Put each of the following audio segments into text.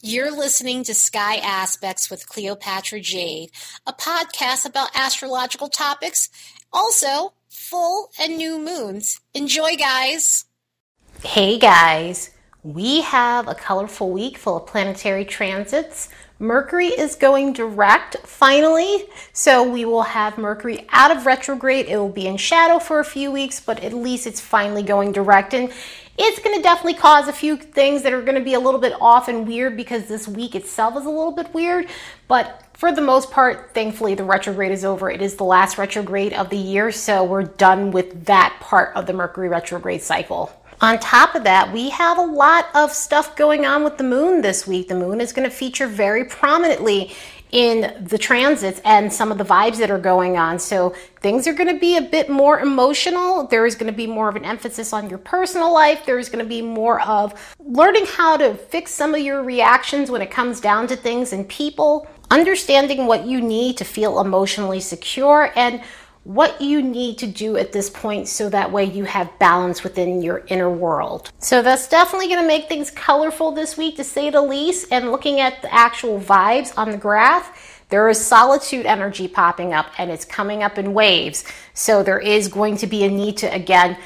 You're listening to Sky Aspects with Cleopatra Jade, a podcast about astrological topics, also full and new moons. Enjoy, guys. Hey, guys. We have a colorful week full of planetary transits. Mercury is going direct finally, so we will have Mercury out of retrograde. It will be in shadow for a few weeks, but at least it's finally going direct. And it's going to definitely cause a few things that are going to be a little bit off and weird because this week itself is a little bit weird. But for the most part, thankfully, the retrograde is over. It is the last retrograde of the year, so we're done with that part of the Mercury retrograde cycle. On top of that, we have a lot of stuff going on with the moon this week. The moon is going to feature very prominently in the transits and some of the vibes that are going on. So things are going to be a bit more emotional. There is going to be more of an emphasis on your personal life. There is going to be more of learning how to fix some of your reactions when it comes down to things and people, understanding what you need to feel emotionally secure and what you need to do at this point so that way you have balance within your inner world. So that's definitely going to make things colorful this week to say the least. And looking at the actual vibes on the graph, there is solitude energy popping up and it's coming up in waves. So there is going to be a need to again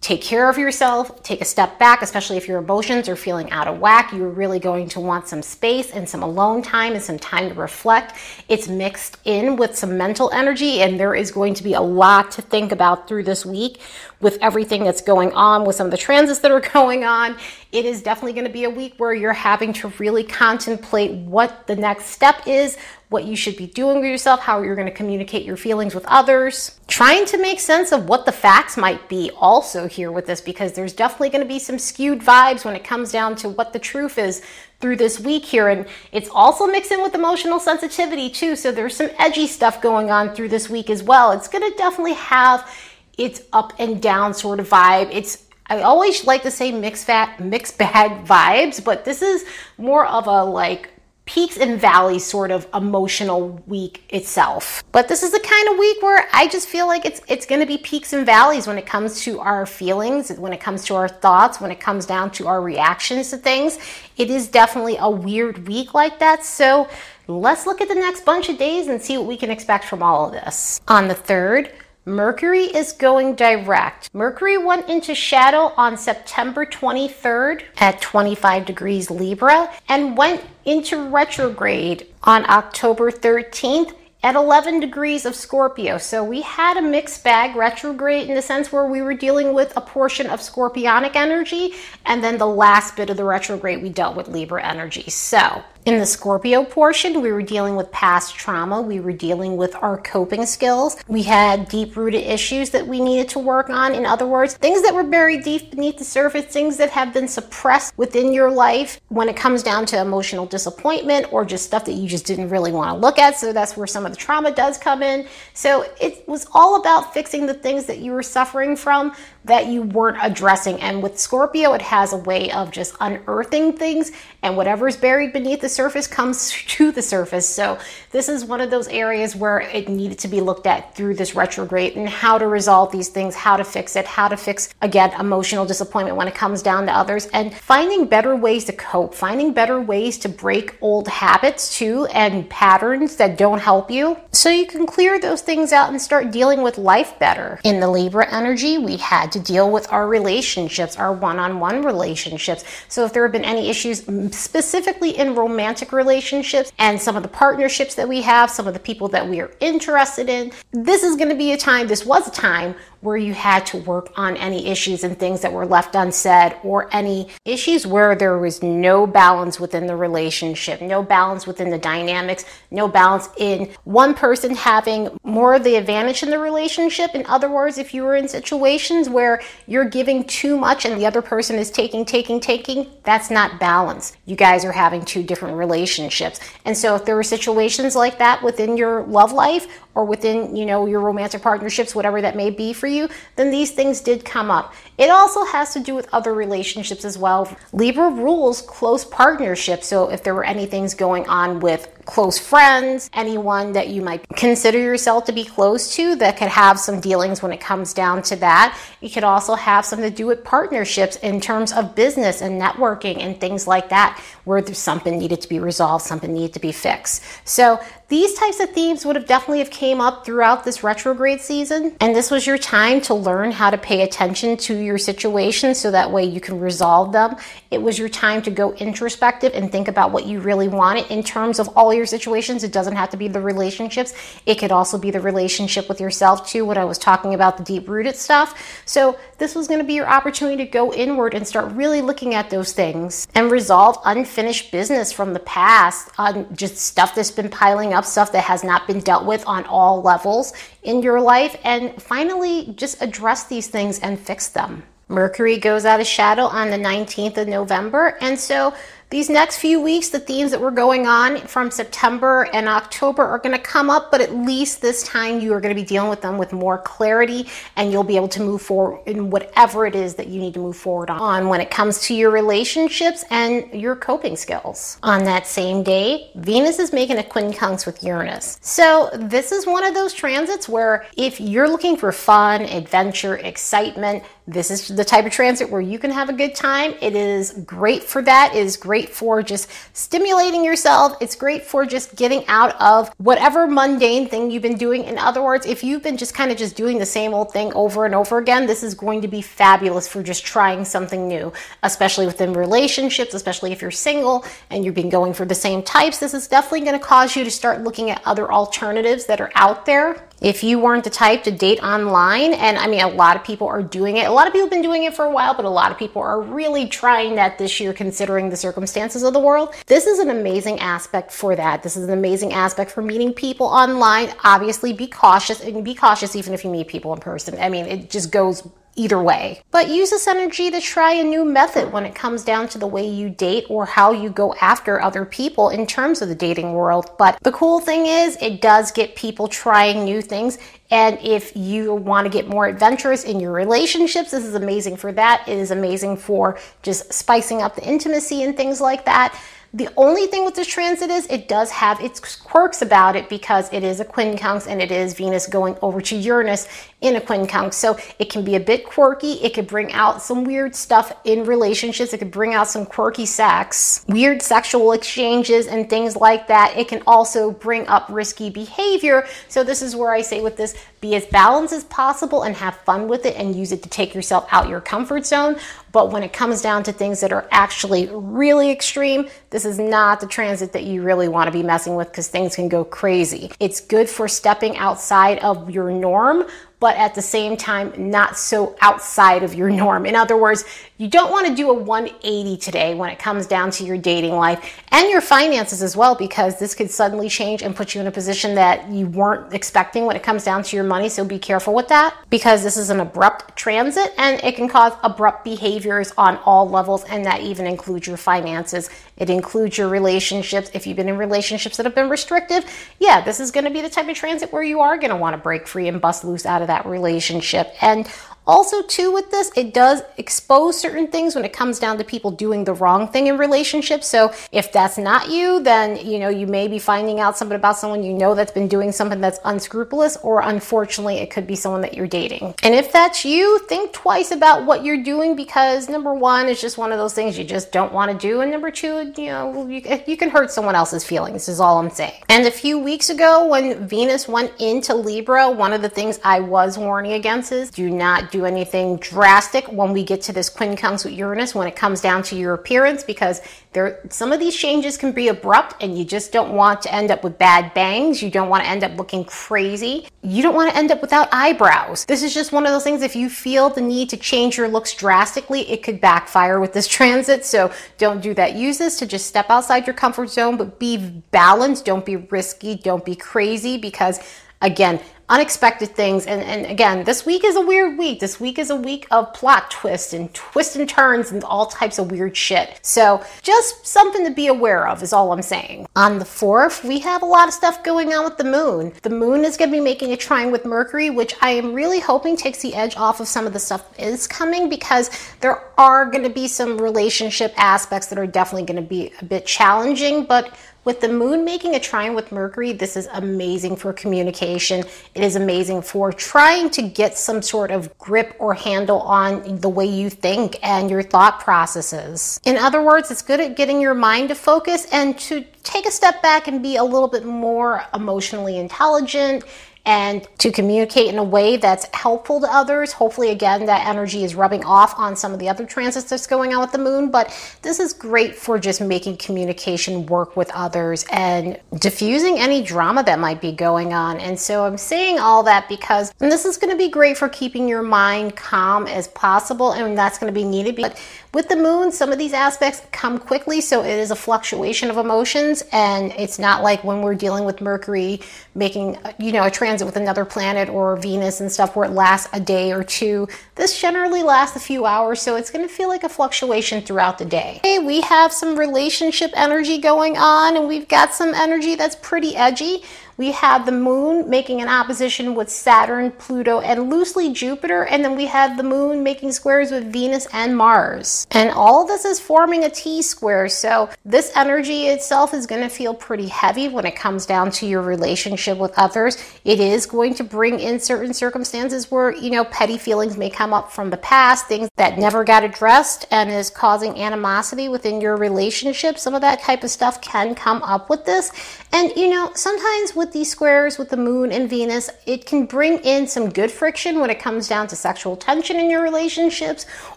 take care of yourself, take a step back, especially if your emotions are feeling out of whack. You're really going to want some space and some alone time and some time to reflect. It's mixed in with some mental energy, and there is going to be a lot to think about through this week with everything that's going on, with some of the transits that are going on. It is definitely going to be a week where you're having to really contemplate what the next step is, what you should be doing with yourself, how you're going to communicate your feelings with others. Trying to make sense of what the facts might be also here with this because there's definitely going to be some skewed vibes when it comes down to what the truth is through this week here. And it's also mixed in with emotional sensitivity too. So there's some edgy stuff going on through this week as well. It's going to definitely have its up and down sort of vibe. It's I always like to say mixed fat, mixed bag vibes, but this is more of a like peaks and valleys sort of emotional week itself. But this is the kind of week where I just feel like it's it's going to be peaks and valleys when it comes to our feelings, when it comes to our thoughts, when it comes down to our reactions to things. It is definitely a weird week like that. So let's look at the next bunch of days and see what we can expect from all of this. On the 3rd, Mercury is going direct. Mercury went into shadow on September 23rd at 25 degrees Libra and went into retrograde on October 13th at 11 degrees of Scorpio. So we had a mixed bag retrograde in the sense where we were dealing with a portion of scorpionic energy, and then the last bit of the retrograde we dealt with Libra energy. So in the Scorpio portion, we were dealing with past trauma. We were dealing with our coping skills. We had deep rooted issues that we needed to work on. In other words, things that were buried deep beneath the surface, things that have been suppressed within your life when it comes down to emotional disappointment or just stuff that you just didn't really want to look at. So that's where some of the trauma does come in. So it was all about fixing the things that you were suffering from that you weren't addressing. And with Scorpio, it has a way of just unearthing things, and whatever is buried beneath the surface comes to the surface. So, this is one of those areas where it needed to be looked at through this retrograde and how to resolve these things, how to fix it, how to fix, again, emotional disappointment when it comes down to others, and finding better ways to cope, finding better ways to break old habits too and patterns that don't help you. So, you can clear those things out and start dealing with life better. In the Libra energy, we had to deal with our relationships, our one on one relationships. So, if there have been any issues specifically in romantic relationships and some of the partnerships that we have, some of the people that we are interested in, this is going to be a time, this was a time where you had to work on any issues and things that were left unsaid or any issues where there was no balance within the relationship, no balance within the dynamics, no balance in one person having more of the advantage in the relationship. In other words, if you were in situations where you're giving too much and the other person is taking, taking, taking, that's not balance. You guys are having two different relationships. And so if there were situations like that within your love life or within, you know, your romantic partnerships, whatever that may be for you, then these things did come up. It also has to do with other relationships as well. Libra rules close partnerships. So if there were any things going on with close friends, anyone that you might consider yourself to be close to that could have some dealings when it comes down to that. It could also have something to do with partnerships in terms of business and networking and things like that, where there's something needed to be resolved, something needed to be fixed. So these types of themes would have definitely have came up throughout this retrograde season, and this was your time to learn how to pay attention to your situation so that way you can resolve them. It was your time to go introspective and think about what you really wanted in terms of all your situations. It doesn't have to be the relationships. It could also be the relationship with yourself too, when I was talking about the deep rooted stuff. So this was going to be your opportunity to go inward and start really looking at those things and resolve unfinished business from the past, on just stuff that's been piling up up stuff that has not been dealt with on all levels in your life, and finally just address these things and fix them. Mercury goes out of shadow on the 19th of November, and so these next few weeks, the themes that were going on from September and October are going to come up, but at least this time you are going to be dealing with them with more clarity and you'll be able to move forward in whatever it is that you need to move forward on when it comes to your relationships and your coping skills. On that same day, Venus is making a quincunx with Uranus. So this is one of those transits where if you're looking for fun, adventure, excitement, this is the type of transit where you can have a good time. It is great for that. It is great for just stimulating yourself. It's great for just getting out of whatever mundane thing you've been doing. In other words, if you've been just kind of just doing the same old thing over and over again, this is going to be fabulous for just trying something new, especially within relationships, especially if you're single and you've been going for the same types. This is definitely going to cause you to start looking at other alternatives that are out there if you weren't the type to date online, and I mean, a lot of people are doing it. A lot of people have been doing it for a while, but a lot of people are really trying that this year, considering the circumstances of the world. This is an amazing aspect for that. This is an amazing aspect for meeting people online. Obviously, be cautious and be cautious even if you meet people in person. I mean, it just goes either way. But use this energy to try a new method when it comes down to the way you date or how you go after other people in terms of the dating world. But the cool thing is, it does get people trying new things. And if you want to get more adventurous in your relationships, this is amazing for that. It is amazing for just spicing up the intimacy and things like that. The only thing with this transit is it does have its quirks about it because it is a quincunx and it is Venus going over to Uranus in a quincunx. So it can be a bit quirky. It could bring out some weird stuff in relationships. It could bring out some quirky sex, weird sexual exchanges, and things like that. It can also bring up risky behavior. So this is where I say with this, be as balanced as possible and have fun with it and use it to take yourself out your comfort zone. But when it comes down to things that are actually really extreme, this is not the transit that you really want to be messing with because things can go crazy. It's good for stepping outside of your norm, but at the same time, not so outside of your norm. In other words, you don't want to do a 180 today when it comes down to your dating life and your finances as well, because this could suddenly change and put you in a position that you weren't expecting when it comes down to your money. So be careful with that because this is an abrupt transit and it can cause abrupt behaviors on all levels, and that even includes your finances. It includes your relationships. If you've been in relationships that have been restrictive, yeah, this is going to be the type of transit where you are going to want to break free and bust loose out of that relationship. And also, too, with this, it does expose certain things when it comes down to people doing the wrong thing in relationships. So, if that's not you, then you know you may be finding out something about someone you know that's been doing something that's unscrupulous, or unfortunately, it could be someone that you're dating. And if that's you, think twice about what you're doing because number one, it's just one of those things you just don't want to do, and number two, you know, you, you can hurt someone else's feelings. Is all I'm saying. And a few weeks ago, when Venus went into Libra, one of the things I was warning against is do not anything drastic when we get to this quincunx with Uranus when it comes down to your appearance because there some of these changes can be abrupt and you just don't want to end up with bad bangs. You don't want to end up looking crazy. You don't want to end up without eyebrows. This is just one of those things if you feel the need to change your looks drastically, it could backfire with this transit. So don't do that. Use this to just step outside your comfort zone, but be balanced. Don't be risky. Don't be crazy because again, unexpected things. And, and again, this week is a weird week. This week is a week of plot twists and twists and turns and all types of weird shit. So just something to be aware of is all I'm saying. On the 4th, we have a lot of stuff going on with the moon. The moon is going to be making a trine with Mercury, which I am really hoping takes the edge off of some of the stuff is coming because there are going to be some relationship aspects that are definitely going to be a bit challenging, but With the moon making a trine with Mercury, this is amazing for communication. It is amazing for trying to get some sort of grip or handle on the way you think and your thought processes. In other words, it's good at getting your mind to focus and to take a step back and be a little bit more emotionally intelligent and to communicate in a way that's helpful to others. Hopefully, again, that energy is rubbing off on some of the other transits that's going on with the moon. But this is great for just making communication work with others and diffusing any drama that might be going on. And so I'm saying all that because and this is going to be great for keeping your mind calm as possible, and that's going to be needed. But with the moon, some of these aspects come quickly, so it is a fluctuation of emotions, and it's not like when we're dealing with Mercury making, you know, a transit with another planet or Venus and stuff where it lasts a day or two. This generally lasts a few hours, so it's going to feel like a fluctuation throughout the day. Okay, we have some relationship energy going on, and we've got some energy that's pretty edgy we have the moon making an opposition with Saturn, Pluto, and loosely Jupiter, and then we have the moon making squares with Venus and Mars. And all this is forming a T square, so this energy itself is going to feel pretty heavy when it comes down to your relationship with others. It is going to bring in certain circumstances where, you know, petty feelings may come up from the past, things that never got addressed and is causing animosity within your relationship. Some of that type of stuff can come up with this. And, you know, sometimes with with these squares with the moon and Venus, it can bring in some good friction when it comes down to sexual tension in your relationships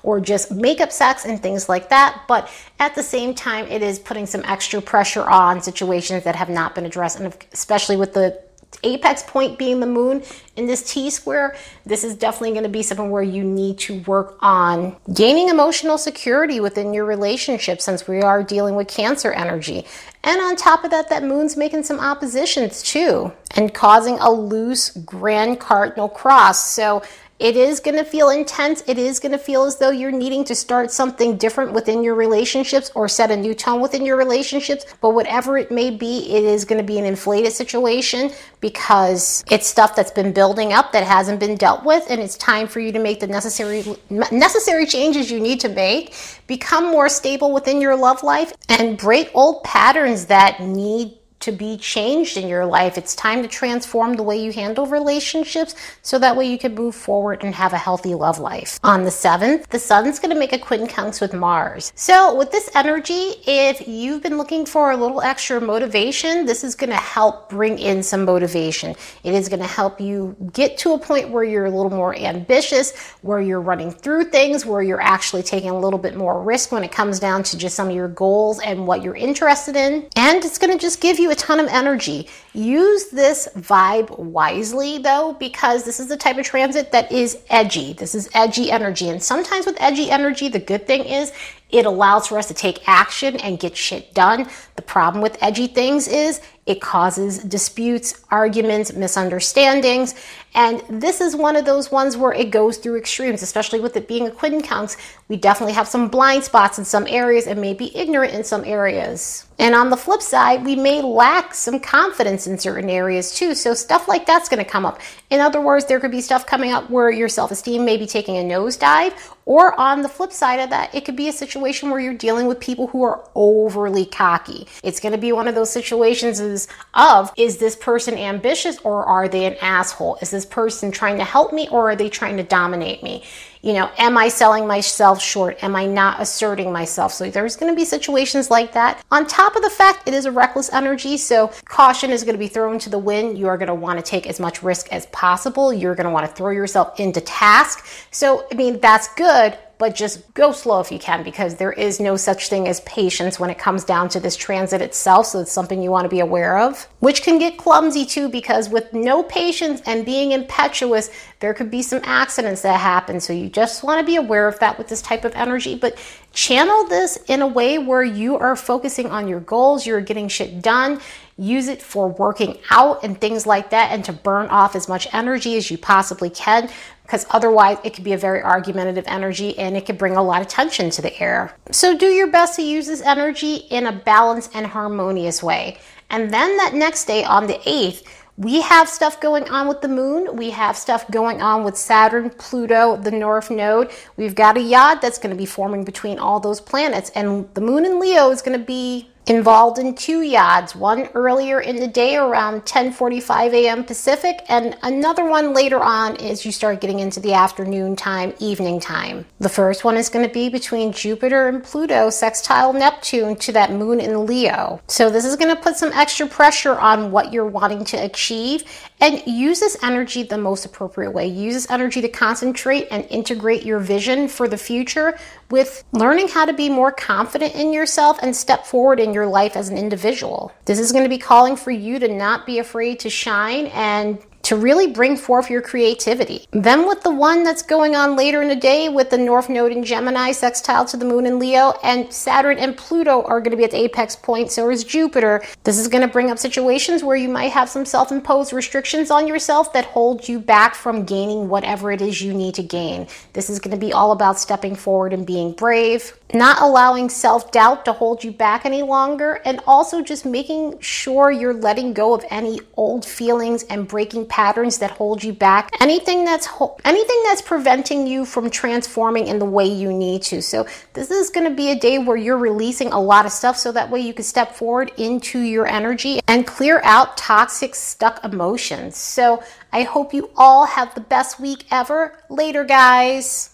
or just makeup sex and things like that. But at the same time, it is putting some extra pressure on situations that have not been addressed, and especially with the apex point being the moon in this T square, this is definitely going to be something where you need to work on gaining emotional security within your relationship since we are dealing with Cancer energy. And on top of that, that moon's making some oppositions too and causing a loose grand cardinal cross. So it is going to feel intense. It is going to feel as though you're needing to start something different within your relationships or set a new tone within your relationships. But whatever it may be, it is going to be an inflated situation because it's stuff that's been building up that hasn't been dealt with, and it's time for you to make the necessary necessary changes you need to make. Become more stable within your love life and break old patterns that need to be changed in your life. It's time to transform the way you handle relationships so that way you can move forward and have a healthy love life. On the 7th, the sun's going to make a quincunx with Mars. So, with this energy, if you've been looking for a little extra motivation, this is going to help bring in some motivation. It is going to help you get to a point where you're a little more ambitious, where you're running through things, where you're actually taking a little bit more risk when it comes down to just some of your goals and what you're interested in. And it's going to just give you a ton of energy. Use this vibe wisely though, because this is the type of transit that is edgy. This is edgy energy. And sometimes with edgy energy, the good thing is it allows for us to take action and get shit done. The problem with edgy things is it causes disputes, arguments, misunderstandings. And this is one of those ones where it goes through extremes, especially with it being a quincunx. We definitely have some blind spots in some areas and may be ignorant in some areas. And on the flip side, we may lack some confidence in certain areas too. So stuff like that's going to come up. In other words, there could be stuff coming up where your self esteem may be taking a nosedive. Or on the flip side of that, it could be a situation where you're dealing with people who are overly cocky. It's going to be one of those situations is of is this person ambitious or are they an asshole? Is this person trying to help me or are they trying to dominate me? You know, am I selling myself short? Am I not asserting myself? So there's going to be situations like that. On top of the fact it is a reckless energy, so caution is going to be thrown to the wind. You are going to want to take as much risk as possible. You're going to want to throw yourself into task. So, I mean, that's good, but just go slow if you can because there is no such thing as patience when it comes down to this transit itself. So it's something you want to be aware of, which can get clumsy too because with no patience and being impetuous, there could be some accidents that happen. So you just want to be aware of that with this type of energy, but channel this in a way where you are focusing on your goals, you're getting shit done. Use it for working out and things like that, and to burn off as much energy as you possibly can because otherwise it could be a very argumentative energy and it could bring a lot of tension to the air. So do your best to use this energy in a balanced and harmonious way. And then that next day on the 8th, we have stuff going on with the moon. We have stuff going on with Saturn, Pluto, the North Node. We've got a yod that's going to be forming between all those planets. And the moon in Leo is going to be involved in two yods, one earlier in the day around 10:45 a.m. Pacific and another one later on as you start getting into the afternoon time, evening time. The first one is going to be between Jupiter and Pluto sextile Neptune to that moon in Leo. So this is going to put some extra pressure on what you're wanting to achieve and use this energy the most appropriate way. Use this energy to concentrate and integrate your vision for the future with learning how to be more confident in yourself and step forward in your life as an individual. This is going to be calling for you to not be afraid to shine and to really bring forth your creativity. Then, with the one that's going on later in the day with the North Node in Gemini, sextile to the Moon in Leo, and Saturn and Pluto are going to be at the apex point, so is Jupiter. This is going to bring up situations where you might have some self imposed restrictions on yourself that hold you back from gaining whatever it is you need to gain. This is going to be all about stepping forward and being brave, not allowing self doubt to hold you back any longer, and also just making sure you're letting go of any old feelings and breaking patterns that hold you back. Anything that's anything that's preventing you from transforming in the way you need to. So this is going to be a day where you're releasing a lot of stuff so that way you can step forward into your energy and clear out toxic stuck emotions. So I hope you all have the best week ever. Later guys.